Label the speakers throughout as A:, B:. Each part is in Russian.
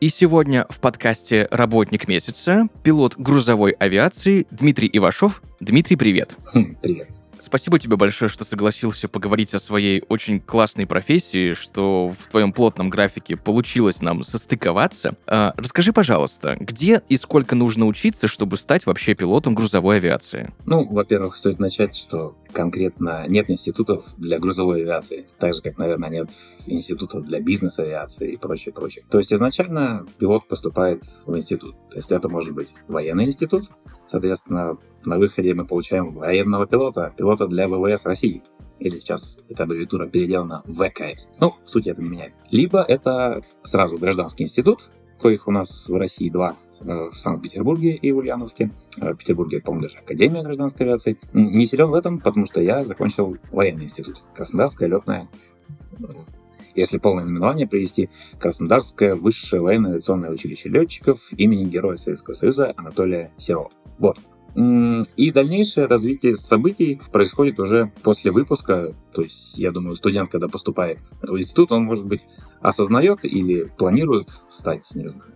A: и сегодня в подкасте «Работник месяца» пилот грузовой авиации Дмитрий Ивашов. Дмитрий, привет.
B: Хм, Привет.
A: Спасибо тебе большое, что согласился поговорить о своей очень классной профессии, что в твоем плотном графике получилось нам состыковаться. А, расскажи, пожалуйста, где и сколько нужно учиться, чтобы стать вообще пилотом грузовой авиации?
B: Ну, во-первых, стоит начать, что конкретно нет институтов для грузовой авиации. Так же, как, наверное, нет институтов для бизнес-авиации и прочее, прочее. То есть изначально пилот поступает в институт. То есть это может быть военный институт, Соответственно, на выходе мы получаем военного пилота, пилота для ВВС России. Или сейчас эта аббревиатура переделана в ВКС. Ну, суть это не меняет. Либо это сразу гражданский институт, коих у нас в России два, в Санкт-Петербурге и Ульяновске. Э, В Петербурге, по-моему, даже Академия гражданской авиации. Не силен в этом, потому что я закончил военный институт. Краснодарская летная э, если полное наименование привести, Краснодарское высшее военное авиационное училище летчиков имени Героя Советского Союза Анатолия Серова. Вот. И дальнейшее развитие событий происходит уже после выпуска. То есть, я думаю, студент, когда поступает в институт, он, может быть, осознает или планирует стать, не знаю, э,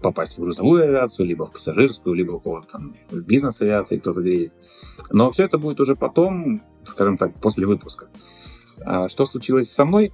B: попасть в грузовую авиацию, либо в пассажирскую, либо у кого-то там в бизнес-авиации кто-то грезит. Но все это будет уже потом, скажем так, после выпуска. А что случилось со мной?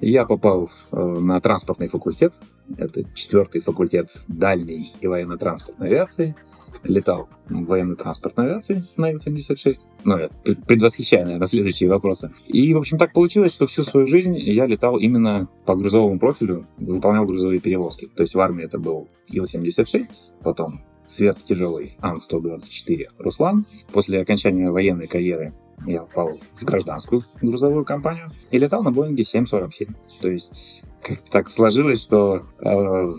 B: Я попал э, на транспортный факультет. Это четвертый факультет дальней и военно-транспортной авиации. Летал в военно-транспортной авиации на Ил-76. Ну, я пред- предвосхищаю, наверное, следующие вопросы. И, в общем, так получилось, что всю свою жизнь я летал именно по грузовому профилю, выполнял грузовые перевозки. То есть в армии это был Ил-76, потом сверхтяжелый Ан-124 «Руслан». После окончания военной карьеры я попал в гражданскую грузовую компанию и летал на Боинге 747. То есть как-то так сложилось, что э,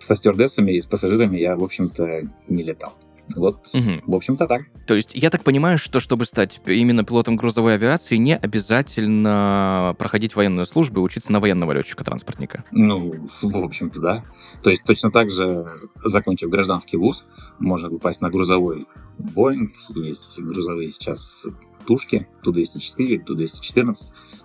B: со стюардессами и с пассажирами я, в общем-то, не летал. Вот,
A: Мгм.
B: в общем-то, так.
A: То есть я так понимаю, что чтобы стать именно пилотом грузовой авиации, не обязательно проходить военную службу и учиться на военного летчика-транспортника.
B: Ну, в общем-то, да. То есть точно так же, закончив гражданский вуз, можно попасть на грузовой Боинг. Есть грузовые сейчас тушки Ту-204, Ту-214,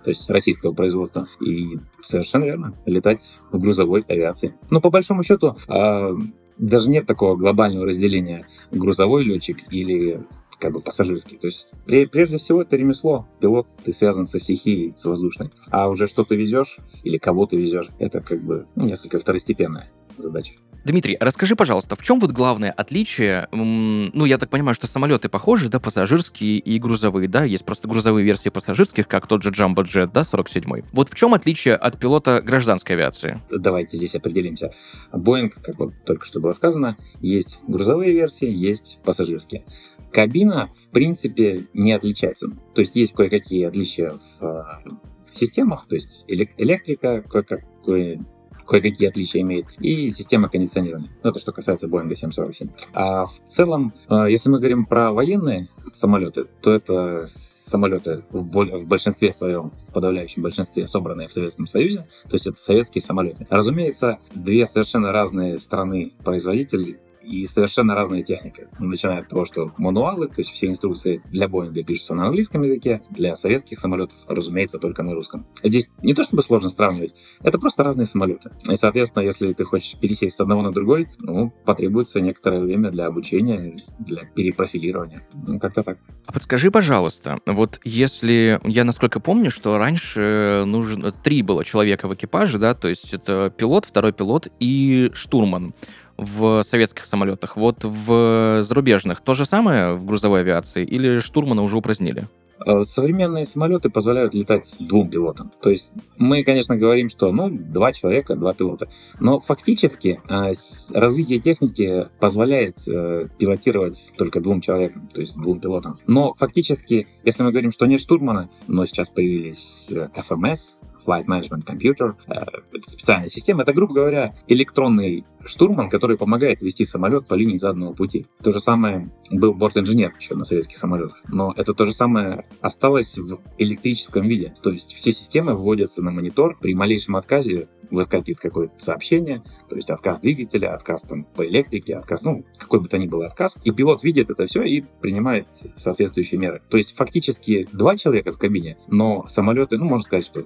B: то есть российского производства. И совершенно верно, летать в грузовой авиации. Но по большому счету, а, даже нет такого глобального разделения грузовой летчик или как бы пассажирский. То есть пре- прежде всего это ремесло. Пилот, ты связан со стихией, с воздушной. А уже что ты везешь или кого ты везешь, это как бы ну, несколько второстепенная задача.
A: Дмитрий, расскажи, пожалуйста, в чем вот главное отличие? Ну, я так понимаю, что самолеты похожи, да, пассажирские и грузовые, да? Есть просто грузовые версии пассажирских, как тот же Jumbo Jet, да, 47-й. Вот в чем отличие от пилота гражданской авиации?
B: Давайте здесь определимся. Боинг, как вот только что было сказано, есть грузовые версии, есть пассажирские. Кабина, в принципе, не отличается. То есть есть кое-какие отличия в э, системах, то есть элек- электрика кое-как- кое- кое-какие отличия имеет, и система кондиционирования. Ну, это что касается Боинга 747. А в целом, э, если мы говорим про военные самолеты, то это самолеты в большинстве своем, в подавляющем большинстве, собранные в Советском Союзе, то есть это советские самолеты. Разумеется, две совершенно разные страны производителей и совершенно разная техника. Начиная от того, что мануалы, то есть все инструкции для Боинга пишутся на английском языке, для советских самолетов, разумеется, только на русском. Здесь не то чтобы сложно сравнивать, это просто разные самолеты. И, соответственно, если ты хочешь пересесть с одного на другой, ну, потребуется некоторое время для обучения, для перепрофилирования. Ну, как-то так.
A: А подскажи, пожалуйста, вот если... Я насколько помню, что раньше нужно... Три было человека в экипаже, да, то есть это пилот, второй пилот и штурман в советских самолетах. Вот в зарубежных то же самое в грузовой авиации или штурмана уже упразднили?
B: Э, Современные самолеты позволяют летать двум пилотам. То есть мы, конечно, говорим, что ну, два человека, два пилота. Но фактически э, развитие техники позволяет э, пилотировать только двум человекам, то есть двум пилотам. Но фактически, если мы говорим, что нет штурмана, но сейчас появились э, FMS, Flight Management Computer. Э, это специальная система. Это, грубо говоря, электронный штурман, который помогает вести самолет по линии заданного пути. То же самое был борт-инженер еще на советских самолетах. Но это то же самое осталось в электрическом виде. То есть все системы выводятся на монитор. При малейшем отказе выскакивает какое-то сообщение, то есть отказ двигателя, отказ там по электрике, отказ, ну, какой бы то ни был отказ. И пилот видит это все и принимает соответствующие меры. То есть фактически два человека в кабине, но самолеты, ну, можно сказать, что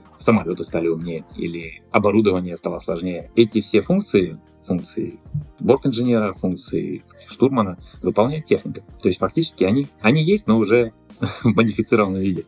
B: самолеты стали умнее или оборудование стало сложнее. Эти все функции, функции борт-инженера, функции штурмана выполняет техника. То есть фактически они, они есть, но уже в модифицированном виде.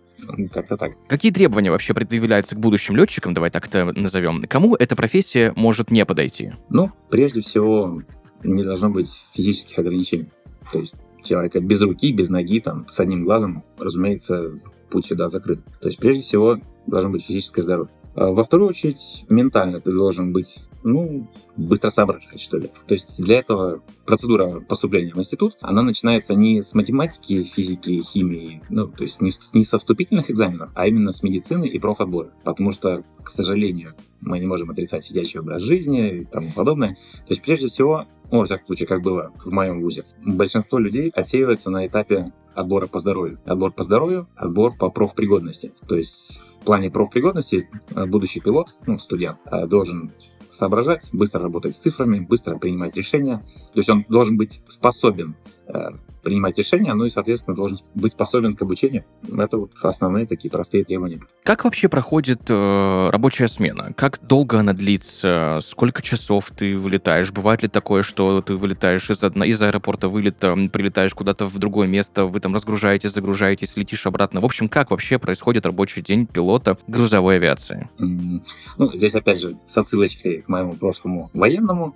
B: Как-то так.
A: Какие требования вообще предъявляются к будущим летчикам, давай так это назовем? Кому эта профессия может не подойти?
B: Ну, прежде всего, не должно быть физических ограничений. То есть человека без руки, без ноги, там, с одним глазом, разумеется, путь сюда закрыт. То есть, прежде всего, должно быть физическое здоровье. А во вторую очередь, ментально ты должен быть ну, быстро соображать, что ли. То есть для этого процедура поступления в институт, она начинается не с математики, физики, химии, ну, то есть не, не со вступительных экзаменов, а именно с медицины и профотбора. Потому что, к сожалению, мы не можем отрицать сидячий образ жизни и тому подобное. То есть прежде всего, ну, во всяком случае, как было в моем вузе, большинство людей отсеивается на этапе отбора по здоровью. Отбор по здоровью, отбор по профпригодности. То есть в плане профпригодности э, будущий пилот, ну, студент, э, должен соображать, быстро работать с цифрами, быстро принимать решения. То есть он должен быть способен э, принимать решения, ну и, соответственно, должен быть способен к обучению. Это вот основные такие простые требования.
A: Как вообще проходит э, рабочая смена? Как долго она длится? Сколько часов ты вылетаешь? Бывает ли такое, что ты вылетаешь из, одно, из аэропорта вылета, прилетаешь куда-то в другое место, вы там разгружаетесь, загружаетесь, летишь обратно? В общем, как вообще происходит рабочий день пилота грузовой авиации?
B: Mm-hmm. Ну, здесь, опять же, с отсылочкой к моему прошлому военному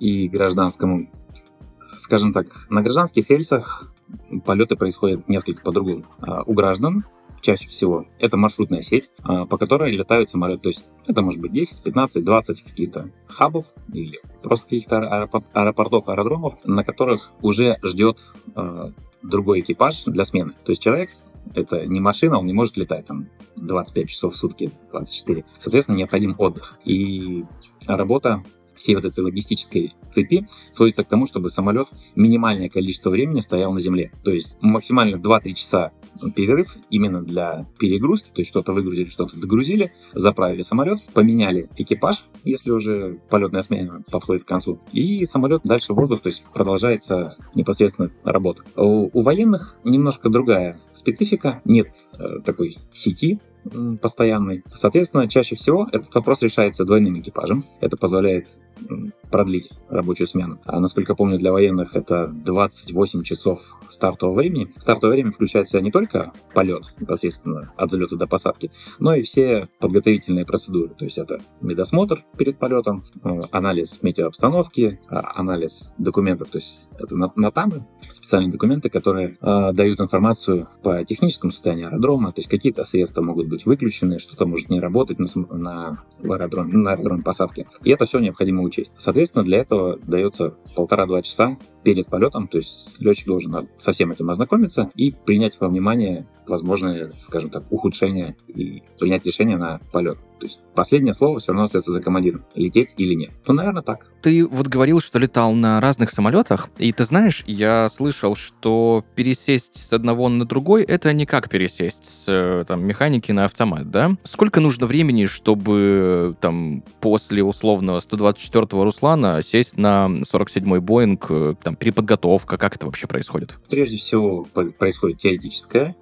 B: и гражданскому скажем так, на гражданских рельсах полеты происходят несколько по-другому. А, у граждан чаще всего это маршрутная сеть, а, по которой летают самолеты. То есть это может быть 10, 15, 20 каких-то хабов или просто каких-то аэропортов, аэродромов, на которых уже ждет а, другой экипаж для смены. То есть человек это не машина, он не может летать там 25 часов в сутки, 24. Соответственно, необходим отдых. И работа всей вот этой логистической цепи сводится к тому, чтобы самолет минимальное количество времени стоял на земле. То есть максимально 2-3 часа перерыв именно для перегрузки, то есть что-то выгрузили, что-то догрузили, заправили самолет, поменяли экипаж, если уже полетная смена подходит к концу, и самолет дальше в воздух, то есть продолжается непосредственно работа. У, у военных немножко другая специфика, нет э, такой сети постоянный. Соответственно, чаще всего этот вопрос решается двойным экипажем. Это позволяет продлить рабочую смену. А насколько помню, для военных это 28 часов стартового времени. Стартовое время включается не только полет непосредственно от взлета до посадки, но и все подготовительные процедуры. То есть это медосмотр перед полетом, э, анализ метеообстановки, а, анализ документов. То есть это натамы, специальные документы, которые э, дают информацию по техническому состоянию аэродрома. То есть какие-то средства могут быть выключены, что-то может не работать на, на, аэродроме, на аэродроме посадки. И это все необходимо учесть. Соответственно, для этого дается полтора-два часа перед полетом, то есть летчик должен со всем этим ознакомиться и принять во внимание возможные, скажем так, ухудшения и принять решение на полет. То есть последнее слово все равно остается за командиром. Лететь или нет. Ну, наверное, так.
A: Ты вот говорил, что летал на разных самолетах, и ты знаешь, я слышал, что пересесть с одного на другой, это не как пересесть с там, механики на автомат, да? Сколько нужно времени, чтобы там после условного 124-го Руслана сесть на 47-й Боинг, э, там, переподготовка, как это вообще происходит?
B: Прежде всего происходит теоретическая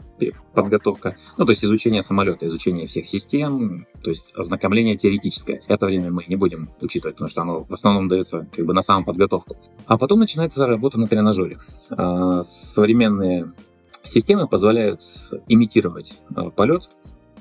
B: подготовка, ну, то есть изучение самолета, изучение всех систем, то есть ознакомление теоретическое. Это время мы не будем учитывать, потому что оно в основном дается как бы на самом подготовку. А потом начинается работа на тренажере. А, современные системы позволяют имитировать а, полет,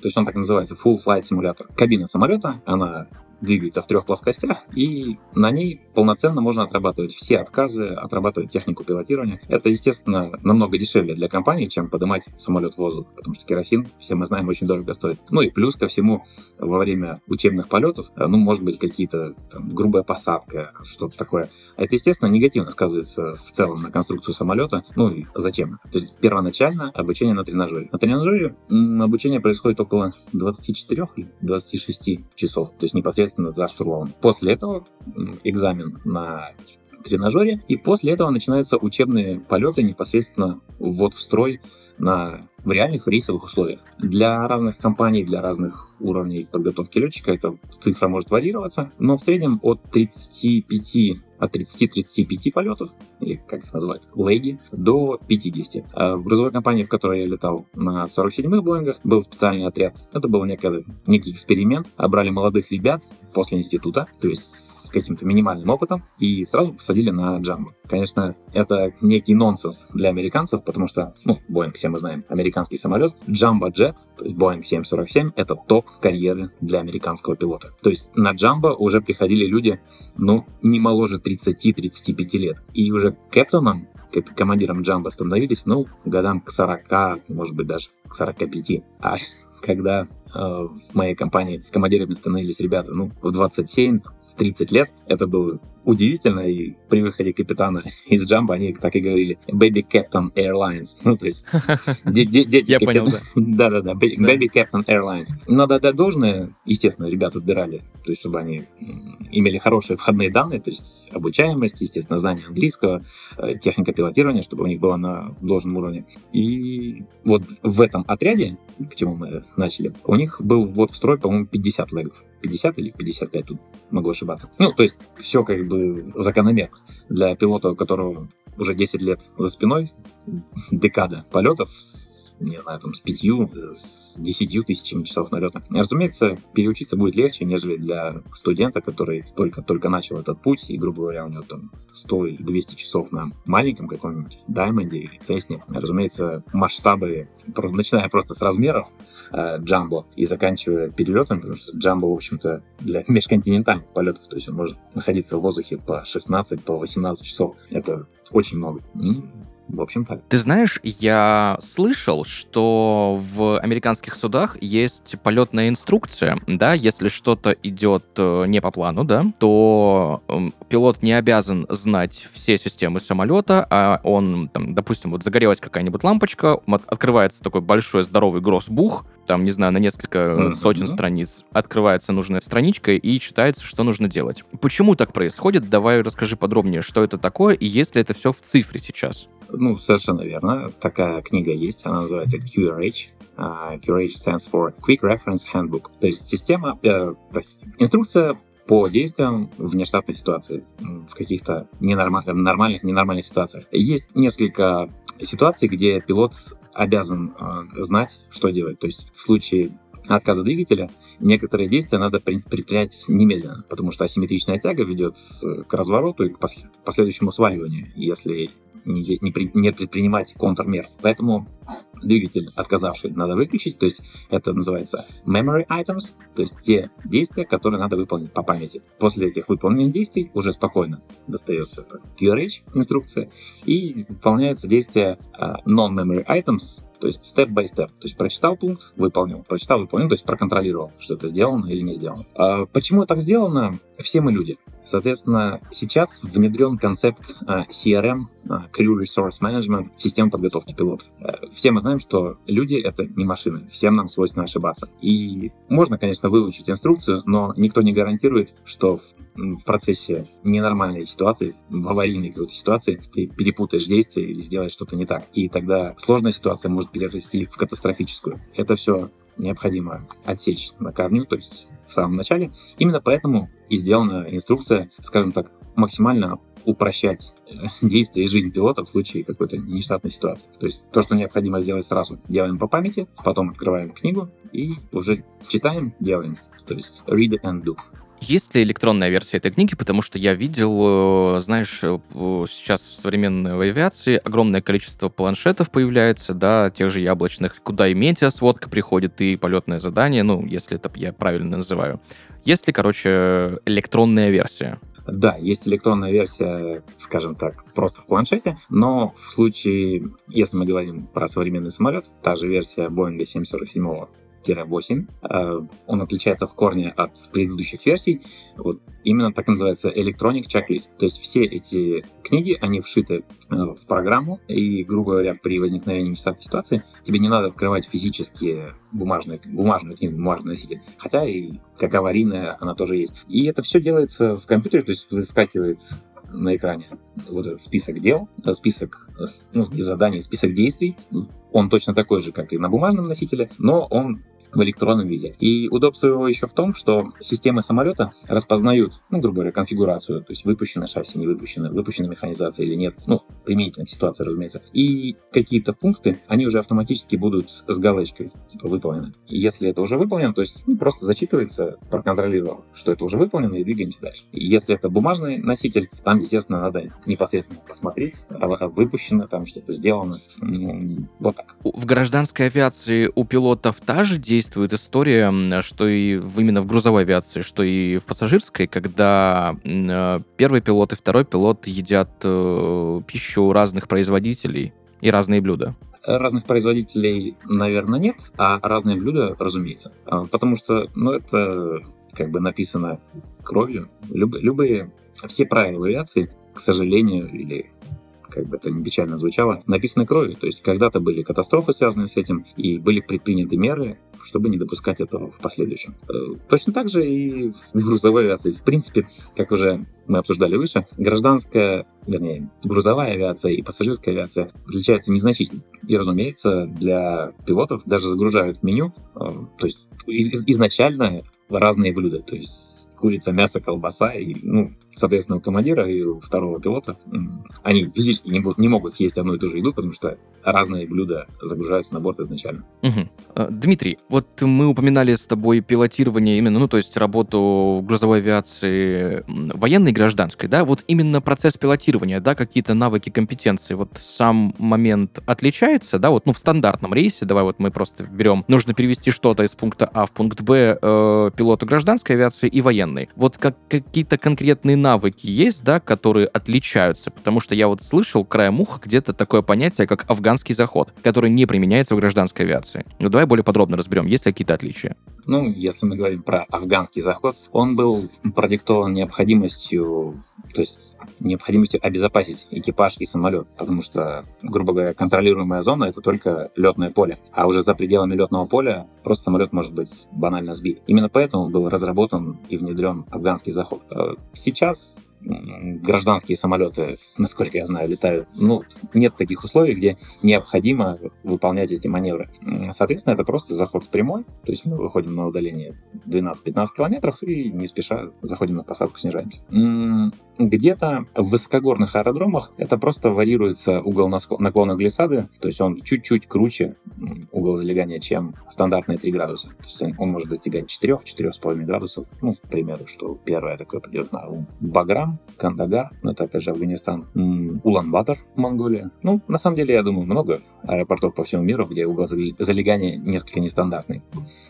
B: то есть он так называется Full Flight Simulator. Кабина самолета, она двигается в трех плоскостях, и на ней полноценно можно отрабатывать все отказы, отрабатывать технику пилотирования. Это, естественно, намного дешевле для компании, чем поднимать самолет в воздух, потому что керосин, все мы знаем, очень дорого стоит. Ну и плюс ко всему, во время учебных полетов, э, ну, может быть, какие-то там грубая посадка, что-то такое. Это, естественно, негативно сказывается в целом на конструкцию самолета. Ну и зачем? То есть первоначально обучение на тренажере. На тренажере обучение происходит около 24 или 26 часов, то есть непосредственно за штурвалом. После этого экзамен на тренажере, и после этого начинаются учебные полеты непосредственно ввод в строй на в реальных рейсовых условиях. Для разных компаний, для разных уровней подготовки летчика эта цифра может варьироваться, но в среднем от 35 от 30-35 полетов, или как их назвать, леги, до 50. А в грузовой компании, в которой я летал на 47-х Боингах, был специальный отряд. Это был некий, некий эксперимент. Брали молодых ребят после института, то есть с каким-то минимальным опытом, и сразу посадили на джамбо. Конечно, это некий нонсенс для американцев, потому что, ну, Боинг все мы знаем, американский самолет, Jumbo Jet, то есть Boeing 747, это топ карьеры для американского пилота. То есть на Jumbo уже приходили люди, ну, не моложе 30-35 лет. И уже капитаном, командиром Джамбо становились, ну, годам к 40, может быть, даже к 45. А когда э, в моей компании командирами становились ребята, ну, в 27, в 30 лет, это было удивительно, и при выходе капитана из Джамба они так и говорили «Baby Captain Airlines». Ну, то есть дети
A: Я понял,
B: да. Да-да-да, Baby Captain Airlines. Надо отдать должное, естественно, ребят отбирали, то есть чтобы они имели хорошие входные данные, то есть обучаемость, естественно, знание английского, э, техника пилотирования, чтобы у них было на должном уровне. И вот в этом отряде, к чему мы начали, у них был ввод в строй, по-моему, 50 легов. 50 или 55 тут, могу ошибаться. Ну, то есть все как бы закономерно для пилота, у которого уже 10 лет за спиной, декада полетов не знаю, там, с пятью, с десятью тысячами часов налета. Разумеется, переучиться будет легче, нежели для студента, который только-только начал этот путь, и, грубо говоря, у него там 100 или 200 часов на маленьком каком-нибудь Даймонде или Цесне. Разумеется, масштабы, просто, начиная просто с размеров э, джамбо и заканчивая перелетом, потому что джамбо, в общем-то, для межконтинентальных полетов, то есть он может находиться в воздухе по 16, по 18 часов. Это очень много. В общем так.
A: Ты знаешь, я слышал, что в американских судах есть полетная инструкция, да, если что-то идет э, не по плану, да, то пилот не обязан знать все системы самолета, а он, там, допустим, вот загорелась какая-нибудь лампочка, открывается такой большой здоровый гроссбух, там, не знаю, на несколько mm-hmm. сотен страниц открывается нужная страничка и читается, что нужно делать. Почему так происходит? Давай расскажи подробнее, что это такое и есть ли это все в цифре сейчас.
B: Ну, совершенно верно. Такая книга есть, она называется QRH. Uh, QRH stands for Quick Reference Handbook. То есть система, э, простите, инструкция по действиям в внештатной ситуации, в каких-то ненормальных, нормальных, ненормальных ситуациях. Есть несколько ситуаций, где пилот обязан э, знать, что делать. То есть в случае отказа двигателя некоторые действия надо предпринять немедленно, потому что асимметричная тяга ведет к развороту и к последующему сваливанию, если не, не, не предпринимать контрмер. Поэтому двигатель отказавший надо выключить, то есть это называется memory items, то есть те действия, которые надо выполнить по памяти. После этих выполненных действий уже спокойно достается QRH инструкция и выполняются действия uh, non-memory items, то есть step by step. То есть прочитал пункт, выполнил, прочитал, выполнил, то есть проконтролировал, что это сделано или не сделано. Uh, почему так сделано? Все мы люди. Соответственно, сейчас внедрен концепт uh, CRM, Crew Resource Management, в систему подготовки пилотов. Все мы знаем, что люди — это не машины. Всем нам свойственно ошибаться. И можно, конечно, выучить инструкцию, но никто не гарантирует, что в, в процессе ненормальной ситуации, в аварийной какой-то ситуации, ты перепутаешь действия или сделаешь что-то не так. И тогда сложная ситуация может перерасти в катастрофическую. Это все необходимо отсечь на корню, то есть в самом начале. Именно поэтому и сделана инструкция, скажем так, максимально упрощать э, действия и жизнь пилота в случае какой-то нештатной ситуации. То есть то, что необходимо сделать сразу, делаем по памяти, потом открываем книгу и уже читаем, делаем. То есть read and do.
A: Есть ли электронная версия этой книги? Потому что я видел, э, знаешь, э, сейчас в современной авиации огромное количество планшетов появляется, да, тех же яблочных, куда и метеосводка приходит, и полетное задание, ну, если это я правильно называю. Есть ли, короче, электронная версия?
B: Да, есть электронная версия, скажем так, просто в планшете, но в случае, если мы говорим про современный самолет, та же версия Boeing 747 8. Э, он отличается в корне от предыдущих версий. Вот именно так называется Electronic Checklist. То есть все эти книги, они вшиты э, в программу, и, грубо говоря, при возникновении нестандартной ситуации тебе не надо открывать физически бумажную, бумажную книгу, бумажный носитель. Хотя и как аварийная она тоже есть. И это все делается в компьютере, то есть выскакивает на экране вот этот список дел, э, список ну, и заданий, список действий. Он точно такой же, как и на бумажном носителе, но он в электронном виде. И удобство его еще в том, что системы самолета распознают, ну, грубо говоря, конфигурацию, то есть выпущено шасси, не выпущено, выпущена механизация или нет, ну, применительно к ситуации, разумеется. И какие-то пункты, они уже автоматически будут с галочкой, типа, выполнены. И если это уже выполнено, то есть ну, просто зачитывается, проконтролировал, что это уже выполнено, и двигаемся дальше. И если это бумажный носитель, там, естественно, надо непосредственно посмотреть, а, а выпущено там что-то сделано. Вот так.
A: В гражданской авиации у пилотов та же действие действует история, что и именно в грузовой авиации, что и в пассажирской, когда э, первый пилот и второй пилот едят э, пищу разных производителей и разные блюда.
B: Разных производителей, наверное, нет, а разные блюда, разумеется. А, потому что, ну, это как бы написано кровью. Люб, любые, все правила авиации, к сожалению, или как бы это не печально звучало, написаны кровью. То есть когда-то были катастрофы, связанные с этим, и были предприняты меры, чтобы не допускать этого в последующем. Э, точно так же и в грузовой авиации. В принципе, как уже мы обсуждали выше, гражданская, вернее, грузовая авиация и пассажирская авиация отличаются незначительно. И, разумеется, для пилотов даже загружают меню, э, то есть изначально разные блюда. То есть курица, мясо, колбаса и, ну, соответственно, командира и второго пилота, они физически не, не могут съесть одну и ту же еду, потому что разные блюда загружаются на борт изначально.
A: Угу. Дмитрий, вот мы упоминали с тобой пилотирование именно, ну, то есть работу в грузовой авиации военной и гражданской, да, вот именно процесс пилотирования, да, какие-то навыки, компетенции, вот сам момент отличается, да, вот, ну, в стандартном рейсе, давай вот мы просто берем, нужно перевести что-то из пункта А в пункт Б э, пилоту гражданской авиации и военной. Вот как, какие-то конкретные навыки навыки есть, да, которые отличаются? Потому что я вот слышал краем уха где-то такое понятие, как афганский заход, который не применяется в гражданской авиации. Ну, давай более подробно разберем, есть ли какие-то отличия?
B: Ну, если мы говорим про афганский заход, он был продиктован необходимостью, то есть необходимостью обезопасить экипаж и самолет, потому что, грубо говоря, контролируемая зона — это только летное поле, а уже за пределами летного поля просто самолет может быть банально сбит. Именно поэтому был разработан и внедрен афганский заход. Э, сейчас гражданские самолеты, насколько я знаю, летают. Ну, нет таких условий, где необходимо выполнять эти маневры. Соответственно, это просто заход с прямой. То есть мы выходим на удаление 12-15 километров и не спеша заходим на посадку, снижаемся. Где-то в высокогорных аэродромах это просто варьируется угол наклона глиссады, то есть он чуть-чуть круче угол залегания, чем стандартные 3 градуса. То есть он может достигать 4-4,5 градусов. Ну, к примеру, что первое такое придет на ум. Баграм, Кандагар, ну это опять же Афганистан, Улан-Батор, Монголия. Ну, на самом деле, я думаю, много аэропортов по всему миру, где угол залегания несколько нестандартный.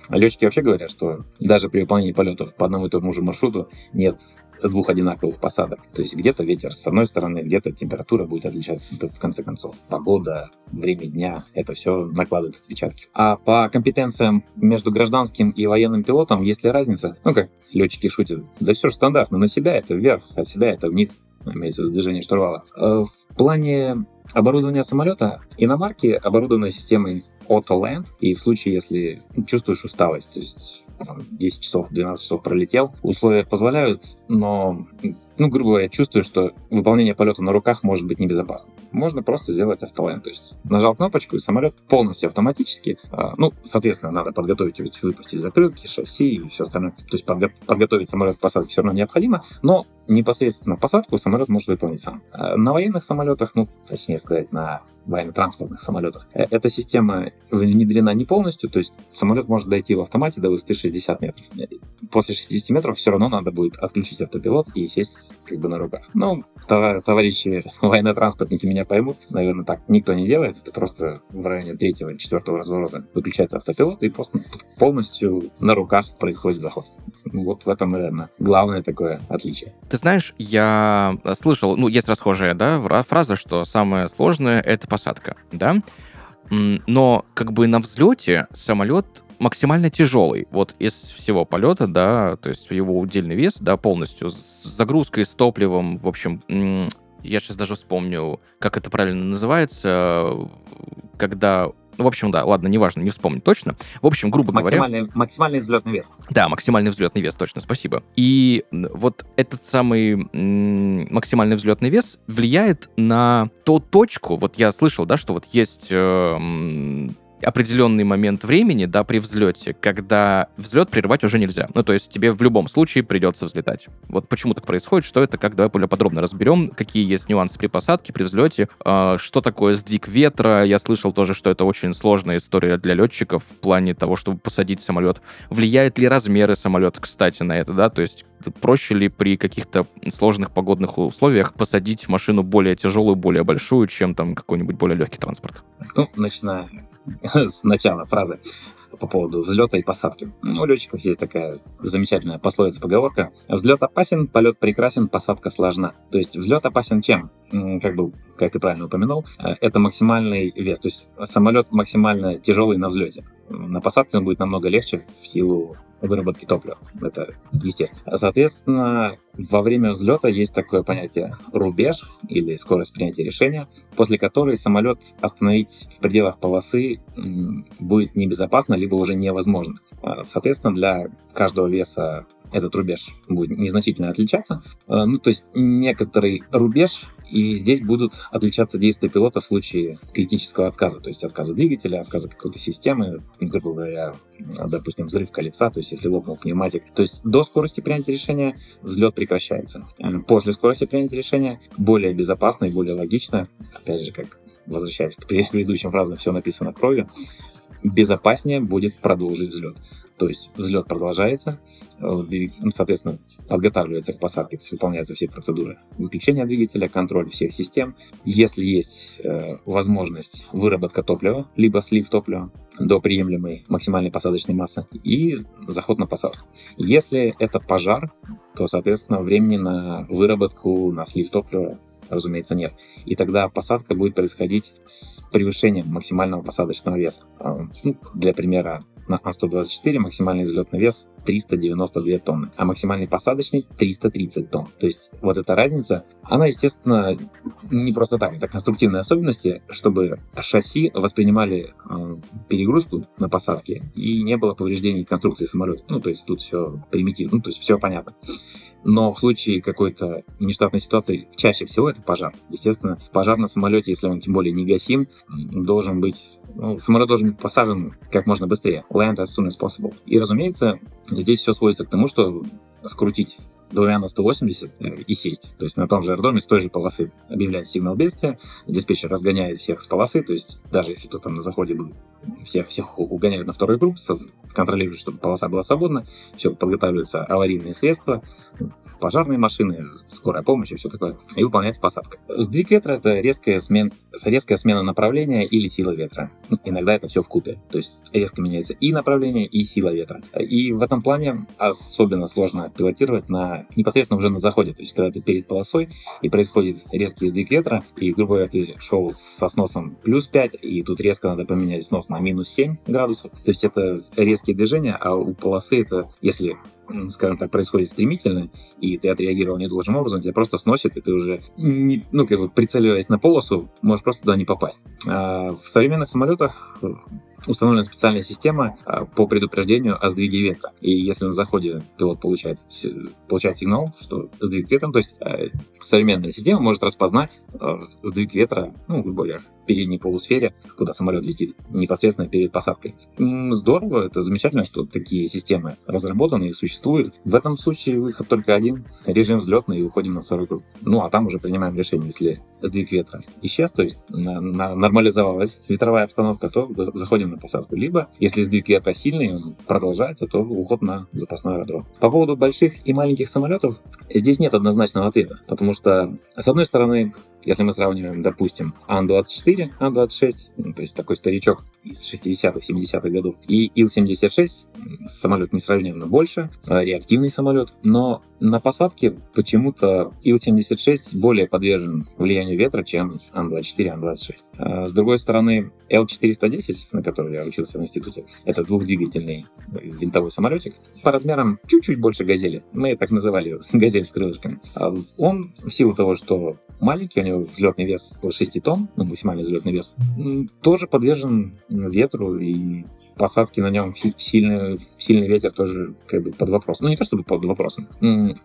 B: Летчики вообще говорят, что даже при выполнении полетов по одному и тому же маршруту нет двух одинаковых посадок. То есть где-то ветер с одной стороны, где-то температура будет отличаться. В конце концов, погода, время дня, это все накладывает отпечатки. А по компетенциям между гражданским и военным пилотом есть ли разница? Ну, как летчики шутят, да все же стандартно, на себя это вверх, от себя это вниз, имеется в виду движение штурвала. Э, в плане оборудования самолета иномарки оборудованы системой Auto Land, и в случае, если чувствуешь усталость, то есть 10 часов, 12 часов пролетел. Условия позволяют, но, ну, грубо говоря, чувствую, что выполнение полета на руках может быть небезопасно. Можно просто сделать автолайн, то есть нажал кнопочку, и самолет полностью автоматически, а, ну, соответственно, надо подготовить, выпустить закрылки, шасси и все остальное. То есть подго- подготовить самолет к посадке все равно необходимо, но непосредственно посадку самолет может выполнить сам. А на военных самолетах, ну, точнее сказать, на военно-транспортных самолетах, э, эта система внедрена не полностью, то есть самолет может дойти в автомате до высоты 60 метров. После 60 метров все равно надо будет отключить автопилот и сесть как бы на руках. Ну, товарищи военно-транспортники меня поймут, наверное, так никто не делает, это просто в районе третьего, четвертого разворота выключается автопилот и полностью на руках происходит заход. Вот в этом, наверное, главное такое отличие.
A: Ты знаешь, я слышал, ну, есть расхожая, да, фраза, что самое сложное — это посадка, да? Но как бы на взлете самолет максимально тяжелый. Вот из всего полета, да, то есть его удельный вес, да, полностью с загрузкой, с топливом, в общем, я сейчас даже вспомню, как это правильно называется, когда ну, в общем, да, ладно, неважно, не вспомню точно. В общем, грубо
B: максимальный,
A: говоря...
B: Максимальный взлетный вес.
A: Да, максимальный взлетный вес, точно, спасибо. И вот этот самый максимальный взлетный вес влияет на ту точку, вот я слышал, да, что вот есть э, определенный момент времени, да, при взлете, когда взлет прерывать уже нельзя. Ну, то есть тебе в любом случае придется взлетать. Вот почему так происходит, что это, как давай более подробно разберем, какие есть нюансы при посадке, при взлете, э, что такое сдвиг ветра. Я слышал тоже, что это очень сложная история для летчиков в плане того, чтобы посадить самолет. Влияют ли размеры самолета, кстати, на это, да, то есть проще ли при каких-то сложных погодных условиях посадить машину более тяжелую, более большую, чем там какой-нибудь более легкий транспорт?
B: Ну, начиная с начала фразы по поводу взлета и посадки. У летчиков есть такая замечательная пословица-поговорка. Взлет опасен, полет прекрасен, посадка сложна. То есть взлет опасен чем? Как был, как ты правильно упомянул, э, это максимальный вес. То есть самолет максимально тяжелый на взлете. На посадке он будет намного легче в силу выработки топлива. Это естественно. Соответственно, во время взлета есть такое понятие рубеж или скорость принятия решения, после которой самолет остановить в пределах полосы будет небезопасно, либо уже невозможно. А, соответственно, для каждого веса этот рубеж будет незначительно отличаться. А, ну, то есть некоторый рубеж и здесь будут отличаться действия пилота в случае критического отказа, то есть отказа двигателя, отказа какой-то системы, грубо говоря, допустим, взрыв колеса, то есть если лопнул пневматик. То есть до скорости принятия решения взлет прекращается. После скорости принятия решения более безопасно и более логично, опять же, как возвращаясь к предыдущим фразам, все написано кровью, безопаснее будет продолжить взлет. То есть взлет продолжается, э, ну, соответственно, подготавливается к посадке, то есть выполняются все процедуры выключения двигателя, контроль всех систем. Если есть э, возможность выработка топлива, либо слив топлива до приемлемой максимальной посадочной массы и заход на посадку. Если это пожар, то, соответственно, времени на выработку, на слив топлива разумеется, нет. И тогда посадка будет происходить с превышением максимального посадочного веса. А, ну, для примера, на Ан-124 максимальный взлетный вес 392 тонны, а максимальный посадочный 330 тонн. То есть вот эта разница, она, естественно, не просто так, это конструктивные особенности, чтобы шасси воспринимали э, перегрузку на посадке и не было повреждений конструкции самолета. Ну, то есть тут все примитивно, ну, то есть все понятно. Но в случае какой-то нештатной ситуации чаще всего это пожар. Естественно, пожар на самолете, если он тем более не гасим, должен быть... Ну, самолет должен быть посажен как можно быстрее. Land as soon as possible. И, разумеется, здесь все сводится к тому, что скрутить двумя на 180 э, и сесть. То есть на том же аэродроме с той же полосы объявляет сигнал бедствия, диспетчер разгоняет всех с полосы, то есть даже если кто там на заходе будет, всех, всех угоняют на второй групп, контролируют, чтобы полоса была свободна, все, подготавливаются аварийные средства, пожарные машины, скорая помощь и все такое, и выполняется посадка. Сдвиг ветра — это резкая, смен, резкая смена направления или сила ветра. Иногда это все в купе, то есть резко меняется и направление, и сила ветра. И в этом плане особенно сложно пилотировать на непосредственно уже на заходе, то есть когда ты перед полосой и происходит резкий сдвиг ветра, и, грубо говоря, ты шел со сносом плюс 5, и тут резко надо поменять снос на минус 7 градусов. То есть это резкие движения, а у полосы это, если скажем так, происходит стремительно, и ты отреагировал недолжным образом, тебя просто сносит, и ты уже, не, ну, как бы прицеливаясь на полосу, можешь просто туда не попасть. А в современных самолетах установлена специальная система а, по предупреждению о сдвиге ветра. И если на заходе пилот получает, получает сигнал, что сдвиг ветра, то есть а, современная система может распознать а, сдвиг ветра, ну, грубо говоря, в передней полусфере, куда самолет летит, непосредственно перед посадкой. Здорово, это замечательно, что такие системы разработаны и существуют. В этом случае выход только один, режим взлетный и уходим на второй круг. Ну, а там уже принимаем решение, если сдвиг ветра исчез, то есть на, нормализовалась ветровая обстановка, то заходим на посадку. Либо, если сдвиг ветра сильный, продолжается, то уход на запасной аэродром. По поводу больших и маленьких самолетов, здесь нет однозначного ответа, потому что, с одной стороны, если мы сравниваем, допустим, Ан-24, Ан-26, ну, то есть такой старичок из 60-х, 70-х годов, и Ил-76, самолет несравненно больше, э, реактивный самолет, но на посадке почему-то Ил-76 более подвержен влиянию ветра, чем Ан-24, Ан-26. А с другой стороны, Л-410, на который я учился в институте, это двухдвигательный винтовой самолетик, по размерам чуть-чуть больше газели. Мы так называли газель с крылышками. А он, в силу того, что маленький, у него взлетный вес около 6 тонн, ну, максимальный взлетный вес, тоже подвержен ветру и посадки на нем сильный, сильный ветер тоже как бы под вопросом. Ну, не то чтобы под вопросом,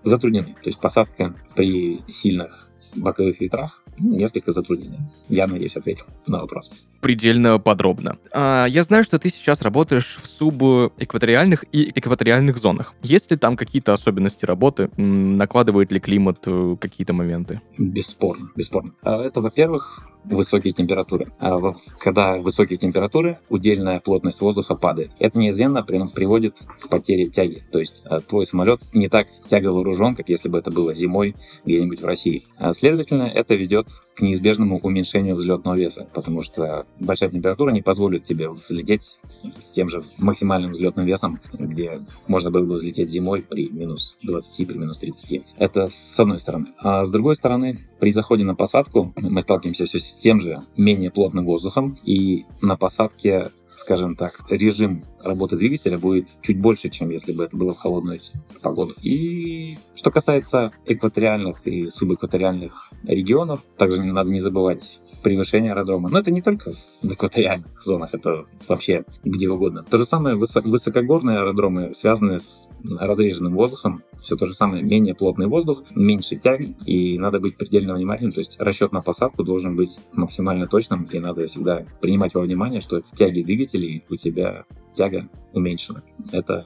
B: затруднены. То есть посадка при сильных боковых ветрах несколько затруднений. Я надеюсь, ответил на вопрос.
A: Предельно подробно. А, я знаю, что ты сейчас работаешь в субэкваториальных и экваториальных зонах. Есть ли там какие-то особенности работы? Накладывает ли климат э, какие-то моменты?
B: Бесспорно, бесспорно. А, это, во-первых, высокие температуры. А когда высокие температуры, удельная плотность воздуха падает. Это неизменно приводит к потере тяги. То есть а, твой самолет не так тяговооружен, как если бы это было зимой где-нибудь в России. А следовательно, это ведет к неизбежному уменьшению взлетного веса, потому что большая температура не позволит тебе взлететь с тем же максимальным взлетным весом, где можно было бы взлететь зимой при минус 20, при минус 30. Это с одной стороны. А с другой стороны, при заходе на посадку мы сталкиваемся все с с тем же менее плотным воздухом, и на посадке скажем так, режим работы двигателя будет чуть больше, чем если бы это было в холодную погоду. И что касается экваториальных и субэкваториальных регионов, также не надо не забывать превышение аэродрома. Но это не только в экваториальных зонах, это вообще где угодно. То же самое высокогорные аэродромы связаны с разреженным воздухом, все то же самое, менее плотный воздух, меньше тяги, и надо быть предельно внимательным, то есть расчет на посадку должен быть максимально точным, и надо всегда принимать во внимание, что тяги двигателей у тебя тяга уменьшена. Это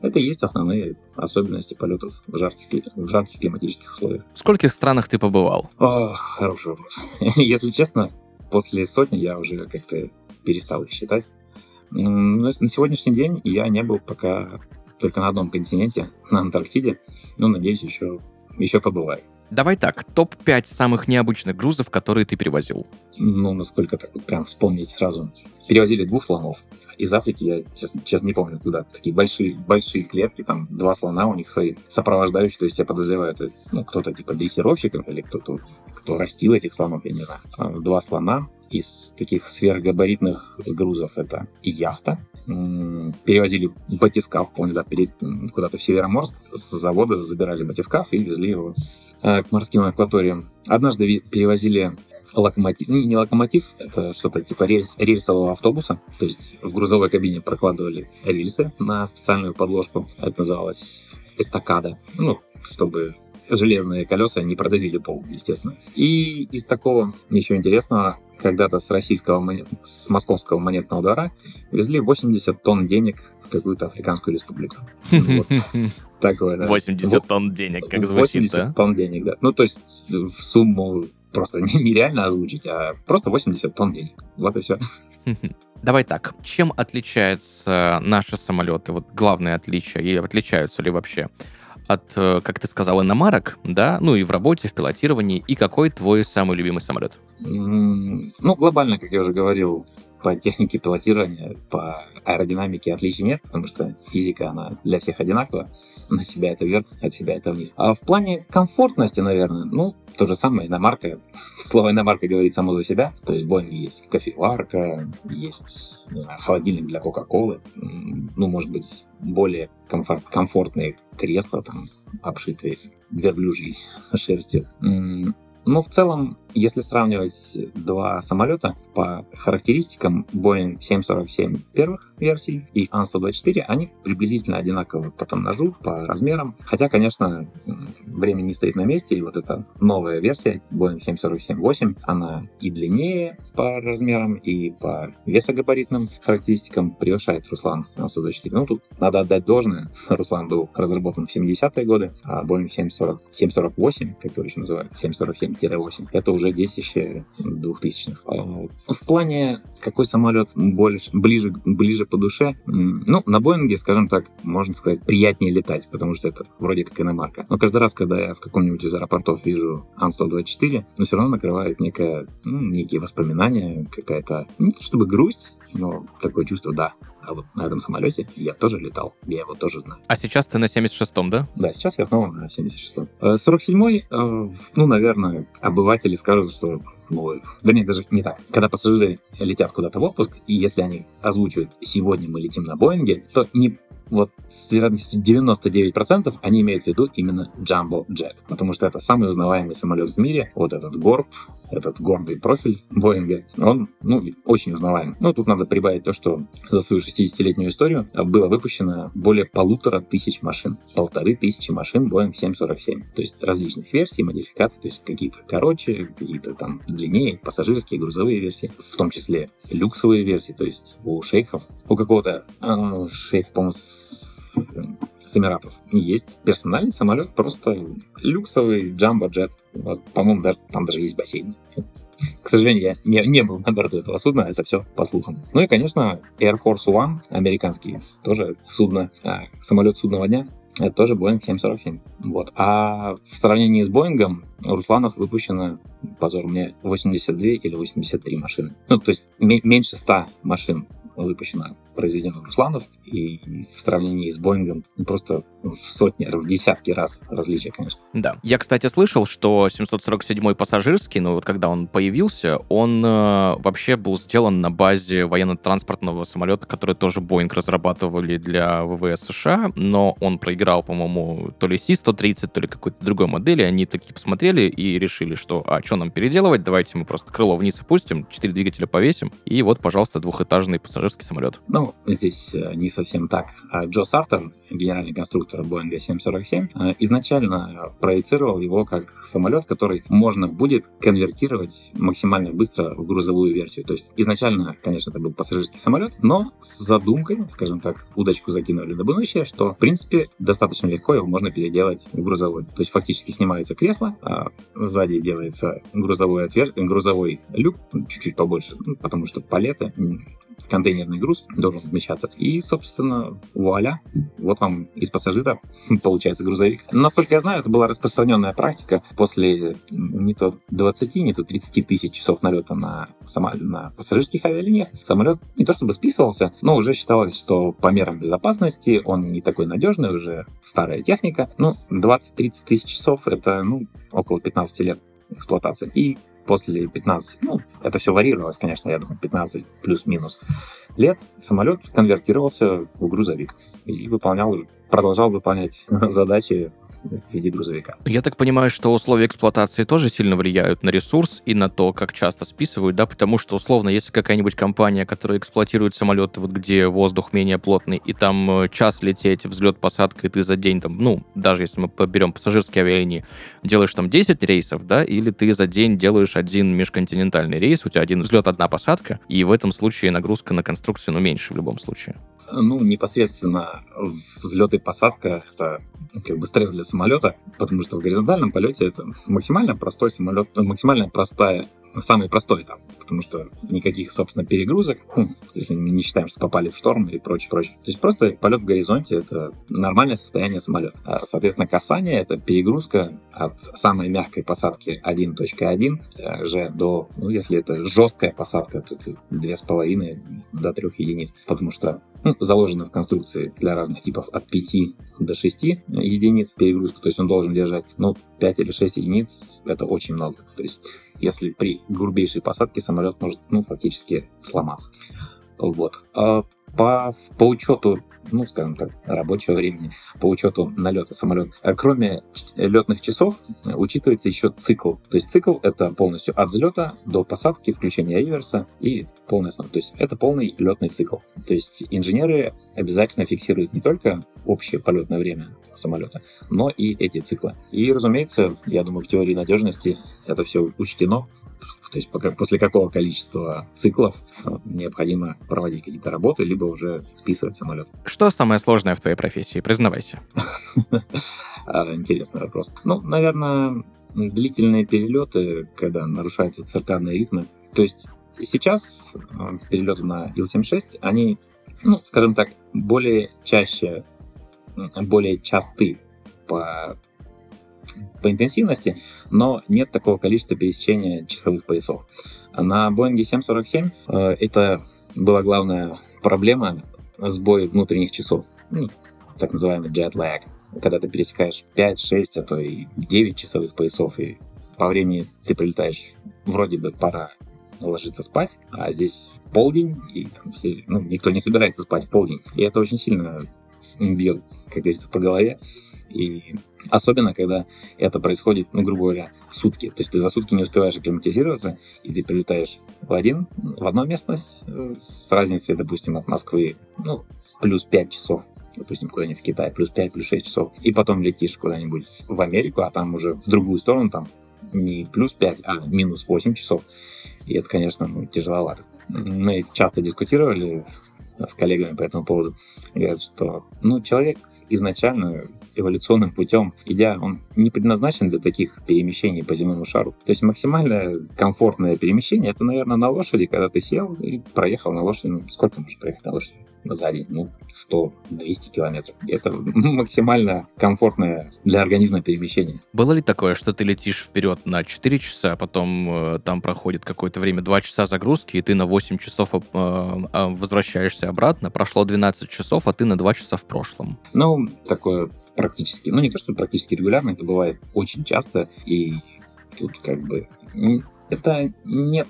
B: это и есть основные особенности полетов в жарких, в жарких климатических условиях.
A: В скольких странах ты побывал?
B: О, хороший вопрос. Если честно, после сотни я уже как-то перестал их считать. На сегодняшний день я не был пока только на одном континенте, на Антарктиде. Но, надеюсь, еще, еще побываю.
A: Давай так, топ-5 самых необычных грузов, которые ты перевозил.
B: Ну, насколько так вот прям вспомнить сразу. Перевозили двух слонов. Из Африки я, честно, честно не помню, куда. Такие большие, большие клетки, там два слона, у них свои сопровождающие. То есть я подозреваю, это ну, кто-то типа дрессировщик или кто-то, кто растил этих слонов, я не знаю. Два слона, из таких сверхгабаритных грузов это яхта. Перевозили батискаф, помню, да, куда-то в Североморск. С завода забирали батискаф и везли его э, к морским акваториям. Однажды перевозили локомотив, не локомотив, это что-то типа рельс, рельсового автобуса. То есть в грузовой кабине прокладывали рельсы на специальную подложку. Это называлось эстакада. Ну, чтобы железные колеса не продавили пол, естественно. И из такого еще интересного, когда-то с российского, с московского монетного двора везли 80 тонн денег в какую-то африканскую республику.
A: Такое, да. 80 тонн денег, как звучит, 80
B: тонн денег, да. Ну, то есть в сумму просто нереально озвучить, а просто 80 тонн денег. Вот и все.
A: Давай так, чем отличаются наши самолеты? Вот главное отличие, и отличаются ли вообще? От, э, как ты сказал, иномарок, да, ну и в работе, в пилотировании, и какой твой самый любимый самолет?
B: Ну, глобально, как я уже говорил, по технике пилотирования, по аэродинамике отличий нет, потому что физика, она для всех одинакова. На себя это вверх, от себя это вниз. А в плане комфортности, наверное, ну, то же самое, иномарка. Слово иномарка говорит само за себя. То есть в Боинге есть кофеварка, есть, не знаю, холодильник для Кока-Колы. Ну, может быть, более комфорт, комфортные кресла, там, обшитые верблюжьей шерстью. Но в целом, если сравнивать два самолета по характеристикам Boeing 747 первых версий и An-124, они приблизительно одинаковы по тоннажу, по размерам. Хотя, конечно, время не стоит на месте, и вот эта новая версия Boeing 747-8, она и длиннее по размерам, и по весогабаритным характеристикам превышает Руслан An-124. Ну, тут надо отдать должное. Руслан был разработан в 70-е годы, а Boeing 740, 748, как его еще называют, 747, 7-8. Это уже детище 2000-х. А, в плане, какой самолет больше, ближе, ближе по душе, ну, на Боинге, скажем так, можно сказать, приятнее летать, потому что это вроде как иномарка. Но каждый раз, когда я в каком-нибудь из аэропортов вижу Ан-124, но все равно накрывает некое, ну, некие воспоминания, какая-то, не то чтобы грусть, но такое чувство, да, а вот на этом самолете я тоже летал, я его тоже знаю.
A: А сейчас ты на 76-м, да?
B: Да, сейчас я снова на 76-м. 47-й, э, ну, наверное, обыватели скажут, что ну, да нет, даже не так. Когда пассажиры летят куда-то в отпуск, и если они озвучивают «сегодня мы летим на Боинге», то не вот с вероятностью 99% они имеют в виду именно Jumbo Jet, потому что это самый узнаваемый самолет в мире. Вот этот горб, этот гордый профиль Боинга, он, ну, очень узнаваем. Ну, тут надо прибавить то, что за свою 60-летнюю историю было выпущено более полутора тысяч машин. Полторы тысячи машин Boeing 747. То есть различных версий, модификаций, то есть какие-то короче, какие-то там длиннее, пассажирские, грузовые версии, в том числе люксовые версии, то есть у шейхов, у какого-то э, шейх, по-моему, с Эмиратов есть персональный самолет, просто люксовый джамбо-джет. Вот, по-моему, даже, там даже есть бассейн. К сожалению, я не, не был на борту этого судна, это все по слухам. Ну и, конечно, Air Force One, американский тоже судно, а, самолет судного дня, это тоже Boeing 747. Вот. А в сравнении с Боингом Русланов выпущено, позор мне, 82 или 83 машины. Ну, то есть меньше 100 машин выпущено произведено Русланов, и в сравнении с Боингом просто в сотни, в десятки раз различия, конечно.
A: Да. Я, кстати, слышал, что 747 пассажирский, ну вот когда он появился, он э, вообще был сделан на базе военно-транспортного самолета, который тоже Боинг разрабатывали для ВВС США, но он проиграл, по-моему, то ли Си-130, то ли какой-то другой модели. Они такие посмотрели и решили, что, а что нам переделывать, давайте мы просто крыло вниз опустим, четыре двигателя повесим, и вот, пожалуйста, двухэтажный пассажирский самолет.
B: Ну, здесь э, не совсем так. А Джо Сартер, генеральный конструктор Boeing 747, э, изначально проецировал его как самолет, который можно будет конвертировать максимально быстро в грузовую версию. То есть изначально, конечно, это был пассажирский самолет, но с задумкой, скажем так, удочку закинули на будущее, что, в принципе, достаточно легко его можно переделать в грузовой. То есть фактически снимаются кресла, а сзади делается грузовой отвер... грузовой люк, чуть-чуть побольше, ну, потому что палеты контейнерный груз должен вмещаться. И, собственно, вуаля, вот вам из пассажира получается грузовик. Насколько я знаю, это была распространенная практика после не то 20, не то 30 тысяч часов налета на, сама, на пассажирских авиалиниях. Самолет не то чтобы списывался, но уже считалось, что по мерам безопасности он не такой надежный, уже старая техника. Ну, 20-30 тысяч часов это ну, около 15 лет эксплуатации. И после 15, ну, это все варьировалось, конечно, я думаю, 15 плюс-минус лет самолет конвертировался в грузовик и выполнял, продолжал выполнять задачи в виде грузовика.
A: Я так понимаю, что условия эксплуатации тоже сильно влияют на ресурс и на то, как часто списывают, да, потому что, условно, если какая-нибудь компания, которая эксплуатирует самолеты, вот где воздух менее плотный, и там э, час лететь, взлет-посадка, и ты за день там, ну, даже если мы поберем пассажирские авиалинии, делаешь там 10 рейсов, да, или ты за день делаешь один межконтинентальный рейс, у тебя один взлет, одна посадка, и в этом случае нагрузка на конструкцию, ну, меньше в любом случае.
B: Ну, непосредственно взлет и посадка — это как бы стресс для самолета, потому что в горизонтальном полете это максимально простой самолет, максимально простая самый простой этап, потому что никаких, собственно, перегрузок, хм, если мы не считаем, что попали в шторм или прочее, прочее. То есть просто полет в горизонте — это нормальное состояние самолета. А, соответственно, касание — это перегрузка от самой мягкой посадки 1.1 э, же до, ну, если это жесткая посадка, то это 2,5 до 3 единиц, потому что ну, заложено в конструкции для разных типов от 5 до 6 единиц перегрузку, то есть он должен держать, ну, 5 или 6 единиц — это очень много. То есть если при грубейшей посадке самолет может, ну, фактически сломаться. Вот. А по, по учету ну, скажем так, рабочего времени по учету налета самолета. А кроме летных часов учитывается еще цикл. То есть цикл это полностью от взлета до посадки, включения реверса и полная основа. То есть это полный летный цикл. То есть инженеры обязательно фиксируют не только общее полетное время самолета, но и эти циклы. И, разумеется, я думаю, в теории надежности это все учтено, то есть пока, после какого количества циклов э, необходимо проводить какие-то работы, либо уже списывать самолет.
A: Что самое сложное в твоей профессии? Признавайся.
B: А, интересный вопрос. Ну, наверное, длительные перелеты, когда нарушаются циркадные ритмы. То есть сейчас э, перелеты на Ил-76, они, ну, скажем так, более чаще, более часты по, по интенсивности, но нет такого количества пересечения часовых поясов. На Боинге 747 э, это была главная проблема сбой внутренних часов, ну, так называемый jet lag, когда ты пересекаешь 5, 6, а то и 9 часовых поясов, и по времени ты прилетаешь, вроде бы пора ложиться спать, а здесь полдень, и там все, ну, никто не собирается спать полдень. И это очень сильно бьет, как говорится, по голове. И особенно, когда это происходит, ну, грубо говоря, сутки. То есть ты за сутки не успеваешь акклиматизироваться, и ты прилетаешь в, один, в одну местность э, с разницей, допустим, от Москвы, ну, плюс 5 часов допустим, куда-нибудь в Китай, плюс 5, плюс 6 часов, и потом летишь куда-нибудь в Америку, а там уже в другую сторону, там не плюс 5, а минус 8 часов. И это, конечно, ну, тяжеловато. Мы часто дискутировали с коллегами по этому поводу. Говорят, что ну, человек изначально эволюционным путем идя, он не предназначен для таких перемещений по земному шару. То есть максимально комфортное перемещение это, наверное, на лошади, когда ты сел и проехал на лошади. Ну, сколько можешь проехать на лошади? За день, ну, 100-200 километров. Это максимально комфортное для организма перемещение.
A: Было ли такое, что ты летишь вперед на 4 часа, а потом э, там проходит какое-то время 2 часа загрузки, и ты на 8 часов э, э, возвращаешься обратно, прошло 12 часов, а ты на 2 часа в прошлом?
B: Ну, такое практически, ну не то, что практически регулярно, это бывает очень часто, и тут как бы это нет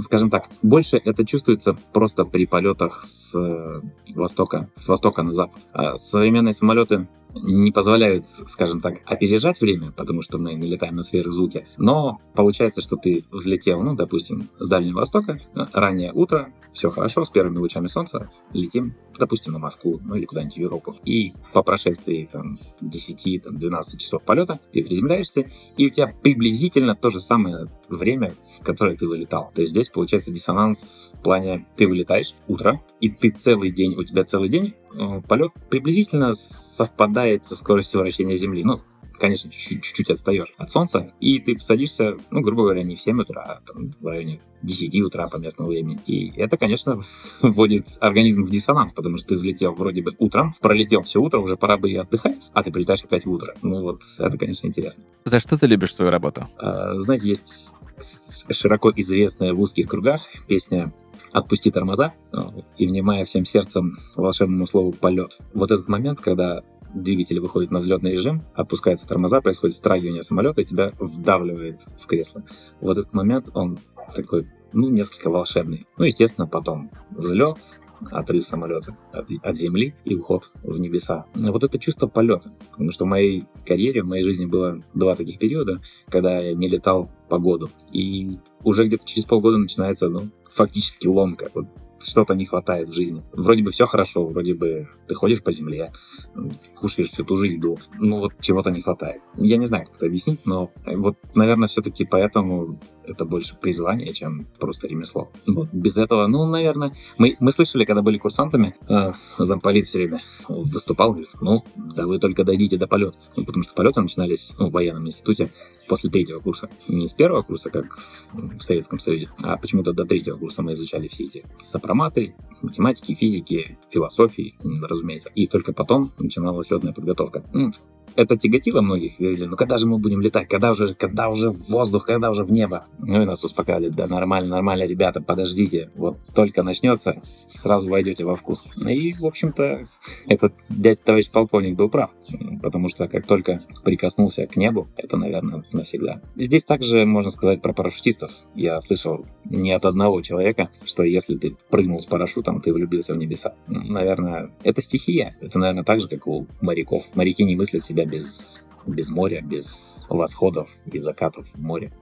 B: скажем так, больше это чувствуется просто при полетах с э, востока, с востока на запад. А современные самолеты не позволяют, скажем так, опережать время, потому что мы не летаем на сферы звуки. Но получается, что ты взлетел, ну, допустим, с Дальнего Востока, раннее утро, все хорошо, с первыми лучами солнца, летим, допустим, на Москву, ну или куда-нибудь в Европу. И по прошествии там 10-12 часов полета ты приземляешься, и у тебя приблизительно то же самое время, в которое ты вылетал. То есть здесь получается диссонанс в плане ты вылетаешь утро, и ты целый день, у тебя целый день э, полет приблизительно совпадает со скоростью вращения Земли. Ну, конечно, чуть-чуть отстаешь от Солнца, и ты садишься, ну, грубо говоря, не в 7 утра, а там, в районе 10 утра по местному времени. И это, конечно, вводит организм в диссонанс, потому что ты взлетел вроде бы утром, пролетел все утро, уже пора бы и отдыхать, а ты прилетаешь опять в утро. Ну вот, это, конечно, интересно.
A: За что ты любишь свою работу?
B: А, знаете, есть широко известная в узких кругах песня «Отпусти тормоза» и внимая всем сердцем волшебному слову «полет». Вот этот момент, когда двигатель выходит на взлетный режим, опускаются тормоза, происходит страгивание самолета, и тебя вдавливает в кресло. Вот этот момент, он такой, ну, несколько волшебный. Ну, естественно, потом взлет, отрыв самолета от, от земли и уход в небеса. Вот это чувство полета. Потому что в моей карьере, в моей жизни было два таких периода, когда я не летал по году. И уже где-то через полгода начинается, ну, фактически ломка. Вот что-то не хватает в жизни. Вроде бы все хорошо, вроде бы ты ходишь по земле, кушаешь всю ту же еду, ну вот чего-то не хватает. Я не знаю, как это объяснить, но вот, наверное, все-таки поэтому это больше призвание, чем просто ремесло. Вот. Без этого, ну, наверное, мы, мы слышали, когда были курсантами, э, замполит все время выступал, говорит, ну, да вы только дойдите до полета. Ну, потому что полеты начинались ну, в военном институте после третьего курса. Не с первого курса, как в Советском Союзе, а почему-то до третьего курса мы изучали все эти сопроматы, математики, физики, философии, разумеется. И только потом начиналась летная подготовка это тяготило многих. Говорили, ну когда же мы будем летать? Когда уже, когда уже в воздух, когда уже в небо? Ну и нас успокаивали, да нормально, нормально, ребята, подождите. Вот только начнется, сразу войдете во вкус. И, в общем-то, этот дядь товарищ полковник был прав. Потому что как только прикоснулся к небу, это, наверное, навсегда. Здесь также можно сказать про парашютистов. Я слышал не от одного человека, что если ты прыгнул с парашютом, ты влюбился в небеса. Наверное, это стихия. Это, наверное, так же, как у моряков. Моряки не мыслят себя без, без моря, без восходов и закатов в море.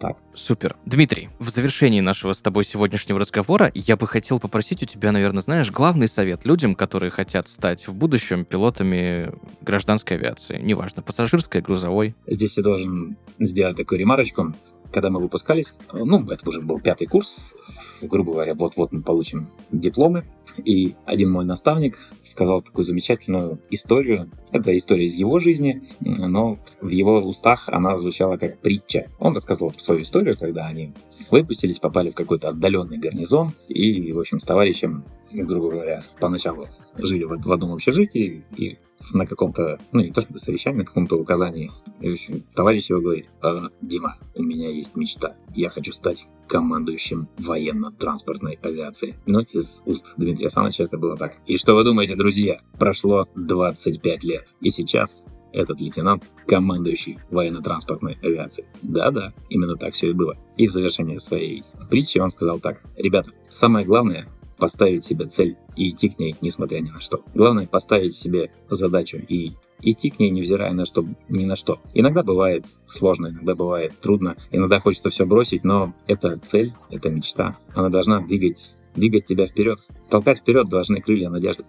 B: Так.
A: Супер. Дмитрий, в завершении нашего с тобой сегодняшнего разговора я бы хотел попросить у тебя, наверное, знаешь, главный совет людям, которые хотят стать в будущем пилотами гражданской авиации. Неважно, пассажирской, грузовой.
B: Здесь я должен сделать такую ремарочку когда мы выпускались, ну, это уже был пятый курс, грубо говоря, вот-вот мы получим дипломы, и один мой наставник сказал такую замечательную историю Это история из его жизни, но в его устах она звучала как притча. Он рассказывал свою историю, когда они выпустились, попали в какой-то отдаленный гарнизон и, в общем, с товарищем, грубо говоря, поначалу жили в, в одном общежитии и на каком-то, ну не то чтобы совещании, на каком-то указании. И, в общем, товарищ его говорит, «А, Дима, у меня есть мечта, я хочу стать командующим военно-транспортной авиации. Но из уст Дмитрия Александровича это было так. И что вы думаете, друзья? Прошло 25 лет. И сейчас этот лейтенант, командующий военно-транспортной авиацией. Да-да, именно так все и было. И в завершении своей притчи он сказал так. Ребята, самое главное поставить себе цель и идти к ней, несмотря ни на что. Главное поставить себе задачу и идти к ней, невзирая на что, ни на что. Иногда бывает сложно, иногда бывает трудно, иногда хочется все бросить, но это цель, это мечта. Она должна двигать, двигать тебя вперед. Толкать вперед должны крылья надежды.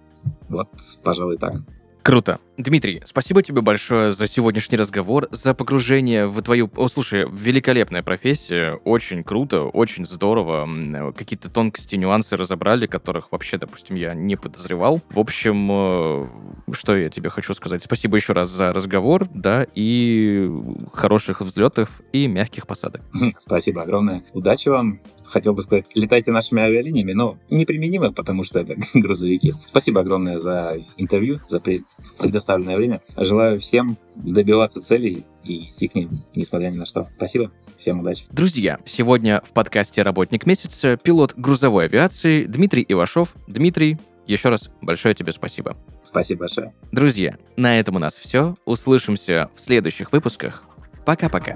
B: Вот, пожалуй, так.
A: Круто. Дмитрий, спасибо тебе большое за сегодняшний разговор, за погружение в твою... О, слушай, великолепная профессия, очень круто, очень здорово. Какие-то тонкости, нюансы разобрали, которых вообще, допустим, я не подозревал. В общем, э, что я тебе хочу сказать? Спасибо еще раз за разговор, да, и хороших взлетов и мягких посадок.
B: Спасибо огромное. Удачи вам хотел бы сказать, летайте нашими авиалиниями, но неприменимо, потому что это грузовики. Спасибо огромное за интервью, за предоставленное время. Желаю всем добиваться целей и идти к ним, несмотря ни на что. Спасибо, всем удачи.
A: Друзья, сегодня в подкасте «Работник месяца» пилот грузовой авиации Дмитрий Ивашов. Дмитрий, еще раз большое тебе спасибо.
B: Спасибо большое.
A: Друзья, на этом у нас все. Услышимся в следующих выпусках. Пока-пока.